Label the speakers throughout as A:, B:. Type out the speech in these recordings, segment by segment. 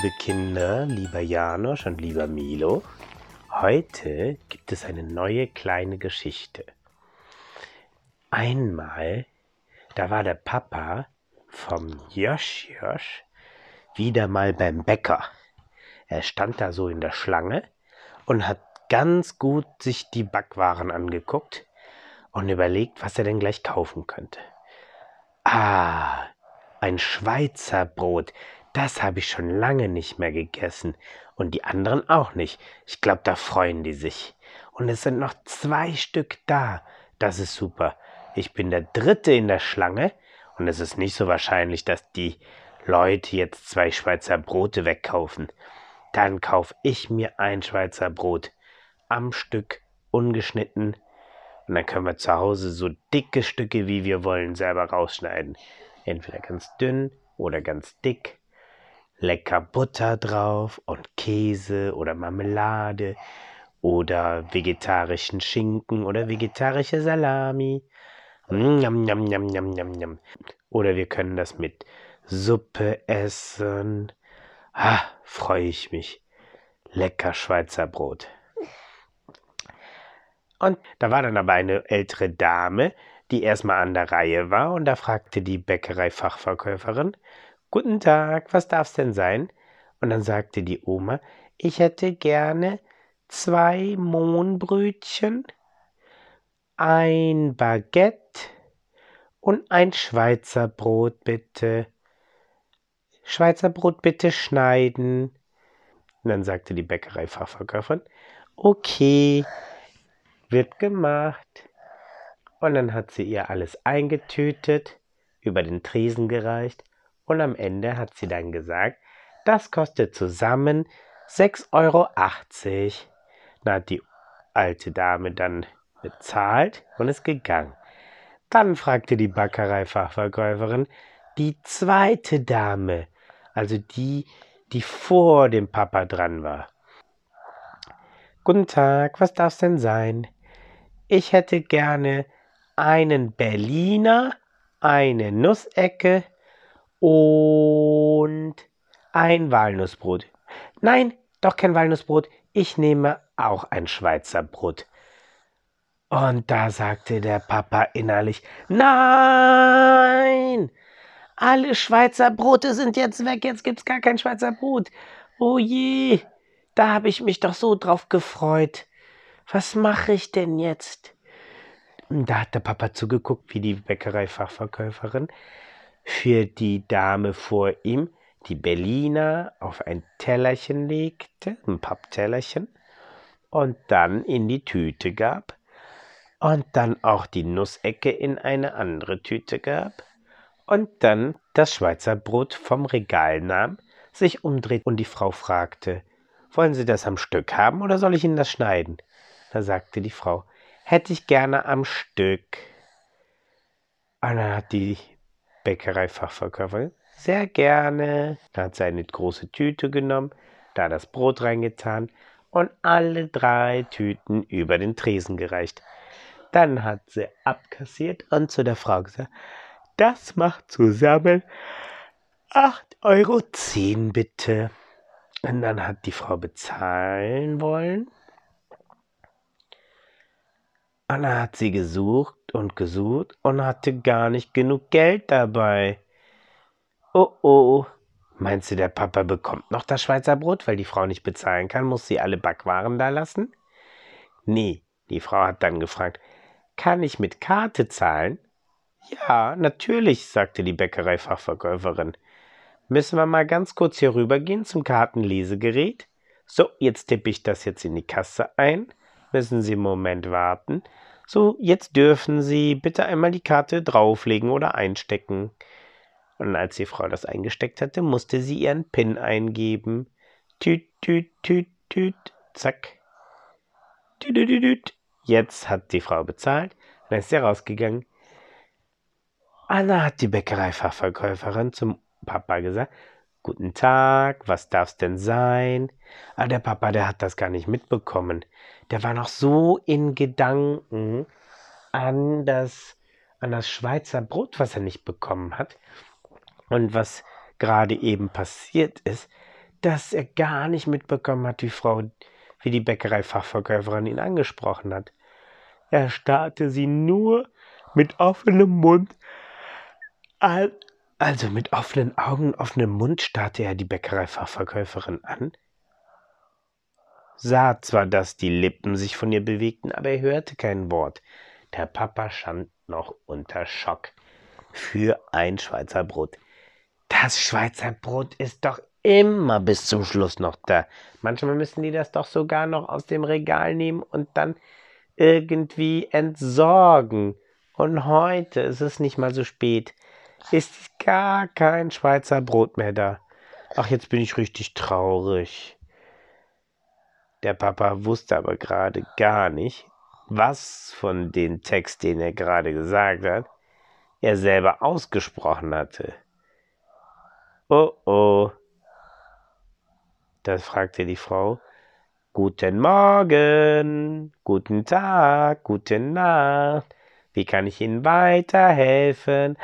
A: Liebe Kinder, lieber Janosch und lieber Milo, heute gibt es eine neue kleine Geschichte. Einmal, da war der Papa vom Josch Josch wieder mal beim Bäcker. Er stand da so in der Schlange und hat ganz gut sich die Backwaren angeguckt und überlegt, was er denn gleich kaufen könnte. Ah, ein Schweizer Brot, das habe ich schon lange nicht mehr gegessen. Und die anderen auch nicht. Ich glaube, da freuen die sich. Und es sind noch zwei Stück da. Das ist super. Ich bin der Dritte in der Schlange. Und es ist nicht so wahrscheinlich, dass die Leute jetzt zwei Schweizer Brote wegkaufen. Dann kaufe ich mir ein Schweizer Brot am Stück, ungeschnitten. Und dann können wir zu Hause so dicke Stücke, wie wir wollen, selber rausschneiden. Entweder ganz dünn oder ganz dick lecker Butter drauf und Käse oder Marmelade oder vegetarischen Schinken oder vegetarische Salami. Njam, njam, njam, njam, njam, njam. Oder wir können das mit Suppe essen. Ah, freue ich mich. Lecker Schweizer Brot. Und da war dann aber eine ältere Dame, die erstmal an der Reihe war, und da fragte die Bäckereifachverkäuferin, Guten Tag, was darf's denn sein? Und dann sagte die Oma, ich hätte gerne zwei Mohnbrötchen, ein Baguette und ein Schweizer Brot bitte. Schweizer Brot bitte schneiden. Und dann sagte die Bäckereifachverkäuferin, okay, wird gemacht. Und dann hat sie ihr alles eingetütet, über den Tresen gereicht und am Ende hat sie dann gesagt, das kostet zusammen 6,80 Euro. Dann hat die alte Dame dann bezahlt und ist gegangen. Dann fragte die Bäckereifachverkäuferin die zweite Dame, also die, die vor dem Papa dran war. Guten Tag, was darf's denn sein? Ich hätte gerne einen Berliner, eine Nussecke, und ein Walnussbrot. Nein, doch kein Walnussbrot. Ich nehme auch ein Schweizer Brot. Und da sagte der Papa innerlich, nein, alle Schweizer Brote sind jetzt weg, jetzt gibt's gar kein Schweizer Brot. Oh je, da habe ich mich doch so drauf gefreut. Was mache ich denn jetzt? Da hat der Papa zugeguckt, wie die Bäckereifachverkäuferin für die Dame vor ihm die Berliner auf ein Tellerchen legte, ein Papptellerchen, und dann in die Tüte gab und dann auch die Nussecke in eine andere Tüte gab und dann das Schweizer Brot vom Regal nahm, sich umdreht und die Frau fragte, wollen Sie das am Stück haben oder soll ich Ihnen das schneiden? Da sagte die Frau, hätte ich gerne am Stück. Und dann hat die Bäckereifachverkäufer. Sehr gerne. Da hat sie eine große Tüte genommen, da das Brot reingetan und alle drei Tüten über den Tresen gereicht. Dann hat sie abkassiert und zu der Frau gesagt, das macht zusammen 8,10 Euro bitte. Und dann hat die Frau bezahlen wollen. Dann hat sie gesucht und gesucht und hatte gar nicht genug Geld dabei. Oh oh, meinst du, der Papa bekommt noch das Schweizer Brot, weil die Frau nicht bezahlen kann, muss sie alle Backwaren da lassen? Nee, die Frau hat dann gefragt, kann ich mit Karte zahlen? Ja, natürlich, sagte die Bäckereifachverkäuferin. Müssen wir mal ganz kurz hier rübergehen zum Kartenlesegerät? So, jetzt tippe ich das jetzt in die Kasse ein. Müssen Sie einen Moment warten. So, jetzt dürfen Sie bitte einmal die Karte drauflegen oder einstecken. Und als die Frau das eingesteckt hatte, musste sie ihren PIN eingeben. Tüt, tüt, tüt, tüt, zack. Tüt, tüt, tüt. Jetzt hat die Frau bezahlt, dann ist sie rausgegangen. Anna hat die Bäckereifachverkäuferin zum Papa gesagt, Guten Tag, was darf's denn sein? Aber ah, der Papa, der hat das gar nicht mitbekommen der war noch so in Gedanken an das, an das Schweizer Brot, was er nicht bekommen hat. Und was gerade eben passiert ist, dass er gar nicht mitbekommen hat, wie Frau, wie die Bäckereifachverkäuferin ihn angesprochen hat. Er starrte sie nur mit offenem Mund, also mit offenen Augen offenem Mund starrte er die Bäckereifachverkäuferin an, sah zwar, dass die Lippen sich von ihr bewegten, aber er hörte kein Wort. Der Papa stand noch unter Schock. Für ein Schweizer Brot. Das Schweizer Brot ist doch immer bis zum Schluss noch da. Manchmal müssen die das doch sogar noch aus dem Regal nehmen und dann irgendwie entsorgen. Und heute ist es nicht mal so spät. Ist gar kein Schweizer Brot mehr da. Ach, jetzt bin ich richtig traurig. Der Papa wusste aber gerade gar nicht, was von dem Text, den er gerade gesagt hat, er selber ausgesprochen hatte. Oh oh. Das fragte die Frau. Guten Morgen, guten Tag, guten Nacht. Wie kann ich Ihnen weiterhelfen?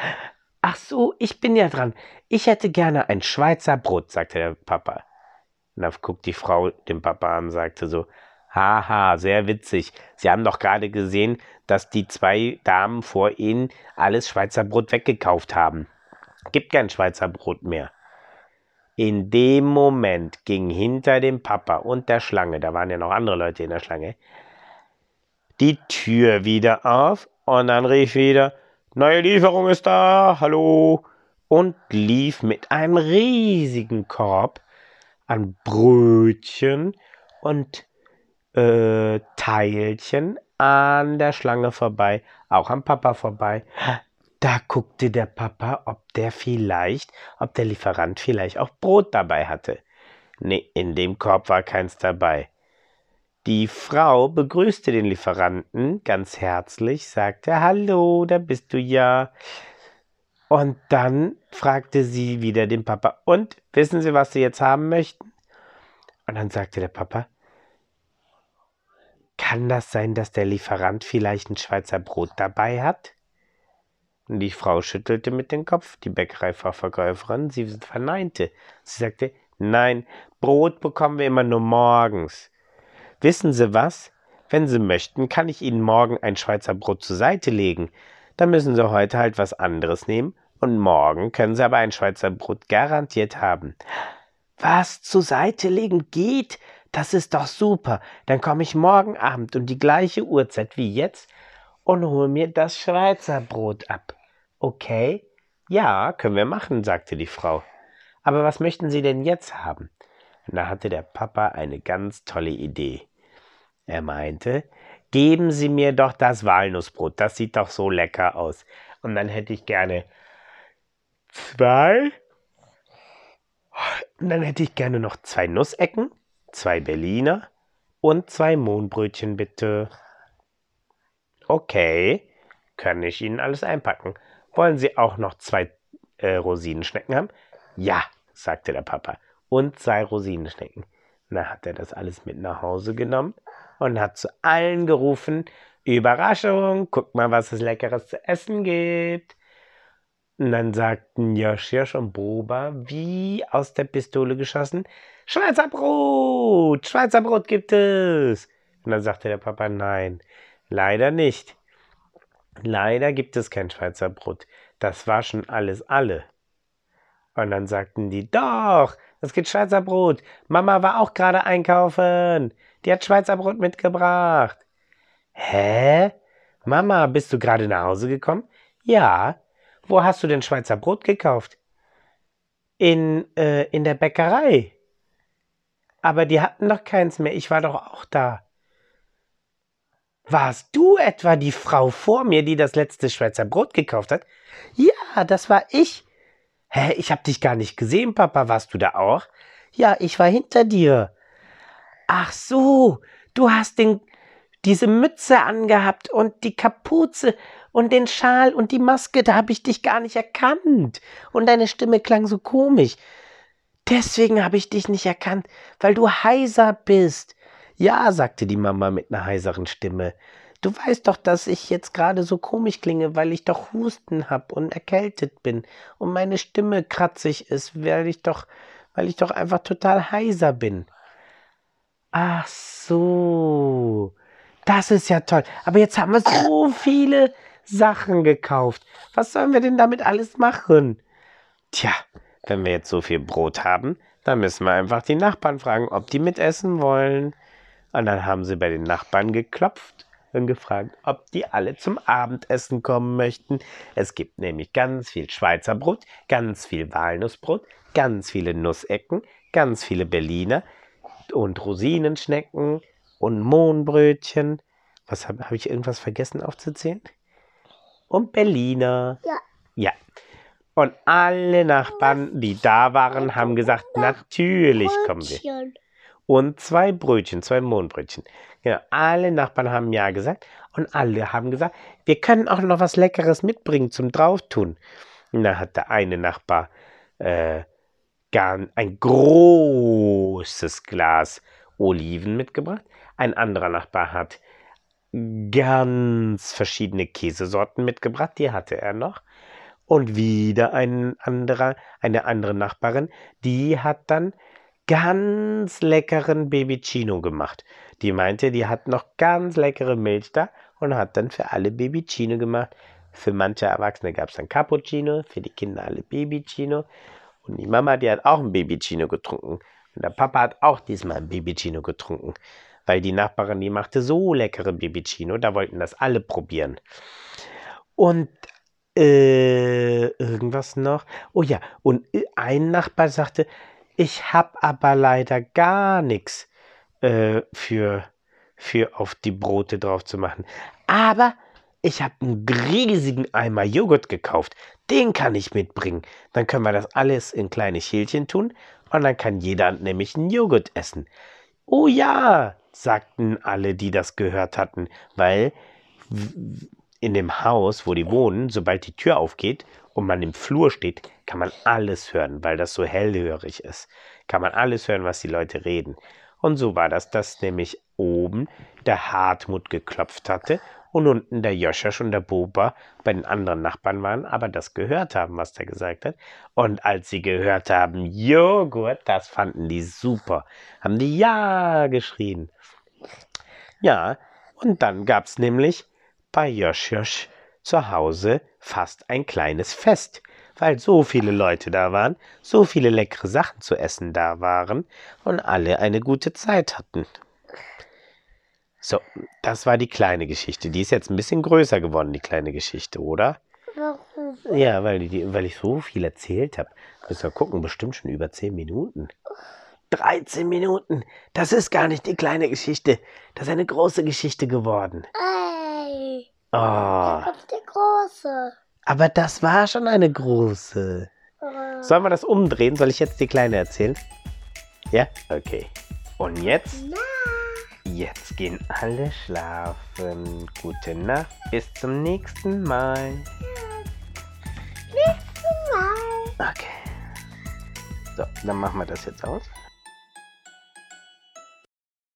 A: Ach so, ich bin ja dran. Ich hätte gerne ein Schweizer Brot, sagte der Papa. Und dann guckt die Frau den Papa an und sagte so, haha, sehr witzig. Sie haben doch gerade gesehen, dass die zwei Damen vor Ihnen alles Schweizer Brot weggekauft haben. Gibt kein Schweizer Brot mehr. In dem Moment ging hinter dem Papa und der Schlange, da waren ja noch andere Leute in der Schlange, die Tür wieder auf und dann rief wieder, neue Lieferung ist da, hallo, und lief mit einem riesigen Korb an Brötchen und äh, Teilchen an der Schlange vorbei, auch am Papa vorbei. Da guckte der Papa, ob der vielleicht, ob der Lieferant vielleicht auch Brot dabei hatte. Nee, in dem Korb war keins dabei. Die Frau begrüßte den Lieferanten ganz herzlich, sagte Hallo, da bist du ja. Und dann fragte sie wieder den Papa, und wissen Sie, was Sie jetzt haben möchten? Und dann sagte der Papa, kann das sein, dass der Lieferant vielleicht ein Schweizer Brot dabei hat? Und die Frau schüttelte mit dem Kopf, die Bäckereifachverkäuferin, sie verneinte. Sie sagte, nein, Brot bekommen wir immer nur morgens. Wissen Sie was? Wenn Sie möchten, kann ich Ihnen morgen ein Schweizer Brot zur Seite legen. Dann müssen Sie heute halt was anderes nehmen und morgen können Sie aber ein Schweizer Brot garantiert haben. Was zur Seite legen geht? Das ist doch super. Dann komme ich morgen Abend um die gleiche Uhrzeit wie jetzt und hole mir das Schweizer Brot ab. Okay? Ja, können wir machen, sagte die Frau. Aber was möchten Sie denn jetzt haben? Und da hatte der Papa eine ganz tolle Idee. Er meinte, geben Sie mir doch das Walnussbrot, das sieht doch so lecker aus. Und dann hätte ich gerne zwei. Und dann hätte ich gerne noch zwei Nussecken, zwei Berliner und zwei Mohnbrötchen bitte. Okay, kann ich Ihnen alles einpacken. Wollen Sie auch noch zwei äh, Rosinenschnecken haben? Ja, sagte der Papa. Und zwei Rosinenschnecken. Na hat er das alles mit nach Hause genommen und hat zu allen gerufen, Überraschung, guck mal, was es leckeres zu essen gibt. Und dann sagten Joschirsch und Boba, wie aus der Pistole geschossen, Schweizer Brot, Schweizer Brot gibt es. Und dann sagte der Papa, nein, leider nicht. Leider gibt es kein Schweizer Brot. Das war schon alles alle. Und dann sagten die, doch, es gibt Schweizer Brot. Mama war auch gerade einkaufen. Die hat Schweizer Brot mitgebracht. Hä? Mama, bist du gerade nach Hause gekommen? Ja, wo hast du denn Schweizer Brot gekauft? In, äh, in der Bäckerei. Aber die hatten doch keins mehr. Ich war doch auch da. Warst du etwa die Frau vor mir, die das letzte Schweizer Brot gekauft hat? Ja, das war ich. Hä, ich hab dich gar nicht gesehen, Papa. Warst du da auch? Ja, ich war hinter dir. Ach so, du hast den, diese Mütze angehabt und die Kapuze und den Schal und die Maske, da habe ich dich gar nicht erkannt. Und deine Stimme klang so komisch. Deswegen habe ich dich nicht erkannt, weil du heiser bist. Ja, sagte die Mama mit einer heiseren Stimme. Du weißt doch, dass ich jetzt gerade so komisch klinge, weil ich doch Husten hab und erkältet bin und meine Stimme kratzig ist, weil ich doch weil ich doch einfach total heiser bin. Ach so. Das ist ja toll. Aber jetzt haben wir so viele Sachen gekauft. Was sollen wir denn damit alles machen? Tja, wenn wir jetzt so viel Brot haben, dann müssen wir einfach die Nachbarn fragen, ob die mitessen wollen. Und dann haben sie bei den Nachbarn geklopft und gefragt, ob die alle zum Abendessen kommen möchten. Es gibt nämlich ganz viel Schweizer Brot, ganz viel Walnussbrot, ganz viele Nussecken, ganz viele Berliner und Rosinenschnecken und Mohnbrötchen. Was habe hab ich irgendwas vergessen aufzuzählen? Und Berliner.
B: Ja.
A: Ja. Und alle Nachbarn, die da waren, haben gesagt, natürlich kommen wir. Und zwei Brötchen, zwei Mohnbrötchen. Genau, alle Nachbarn haben ja gesagt und alle haben gesagt, wir können auch noch was Leckeres mitbringen zum Drauftun. Und da hat der eine Nachbar äh, ein großes Glas Oliven mitgebracht. Ein anderer Nachbar hat ganz verschiedene Käsesorten mitgebracht, die hatte er noch. Und wieder ein anderer, eine andere Nachbarin, die hat dann ganz leckeren Babycino gemacht. Die meinte, die hat noch ganz leckere Milch da und hat dann für alle Babycino gemacht. Für manche Erwachsene gab es dann Cappuccino, für die Kinder alle Babycino. Und die Mama, die hat auch ein Babycino getrunken. Und der Papa hat auch diesmal ein Babycino getrunken. Weil die Nachbarin, die machte so leckere Babycino, da wollten das alle probieren. Und äh, irgendwas noch. Oh ja, und äh, ein Nachbar sagte, ich habe aber leider gar nichts äh, für, für auf die Brote drauf zu machen. Aber ich habe einen riesigen Eimer Joghurt gekauft. Den kann ich mitbringen. Dann können wir das alles in kleine Schälchen tun und dann kann jeder nämlich einen Joghurt essen. Oh ja, sagten alle, die das gehört hatten, weil in dem Haus, wo die wohnen, sobald die Tür aufgeht und man im Flur steht, kann man alles hören, weil das so hellhörig ist. Kann man alles hören, was die Leute reden. Und so war das, dass nämlich oben der Hartmut geklopft hatte und unten der Joschasch und der Boba bei den anderen Nachbarn waren, aber das gehört haben, was der gesagt hat. Und als sie gehört haben, Joghurt, das fanden die super. Haben die Ja geschrien. Ja, und dann gab's nämlich bei Joschjosch zu Hause fast ein kleines Fest, weil so viele Leute da waren, so viele leckere Sachen zu essen da waren und alle eine gute Zeit hatten. So, das war die kleine Geschichte. Die ist jetzt ein bisschen größer geworden, die kleine Geschichte, oder?
B: Warum?
A: Ja, weil, die, weil ich so viel erzählt habe. Müssen wir gucken, bestimmt schon über 10 Minuten. 13 Minuten. Das ist gar nicht die kleine Geschichte. Das ist eine große Geschichte geworden.
B: Ey,
A: Oh,
B: da kommt der Große.
A: aber das war schon eine große.
B: Äh,
A: Sollen wir das umdrehen? Soll ich jetzt die kleine erzählen? Ja? Okay. Und jetzt?
B: Na,
A: Jetzt gehen alle schlafen. Gute Nacht. Bis zum nächsten Mal.
B: nächstes Mal.
A: Okay. So, dann machen wir das jetzt aus.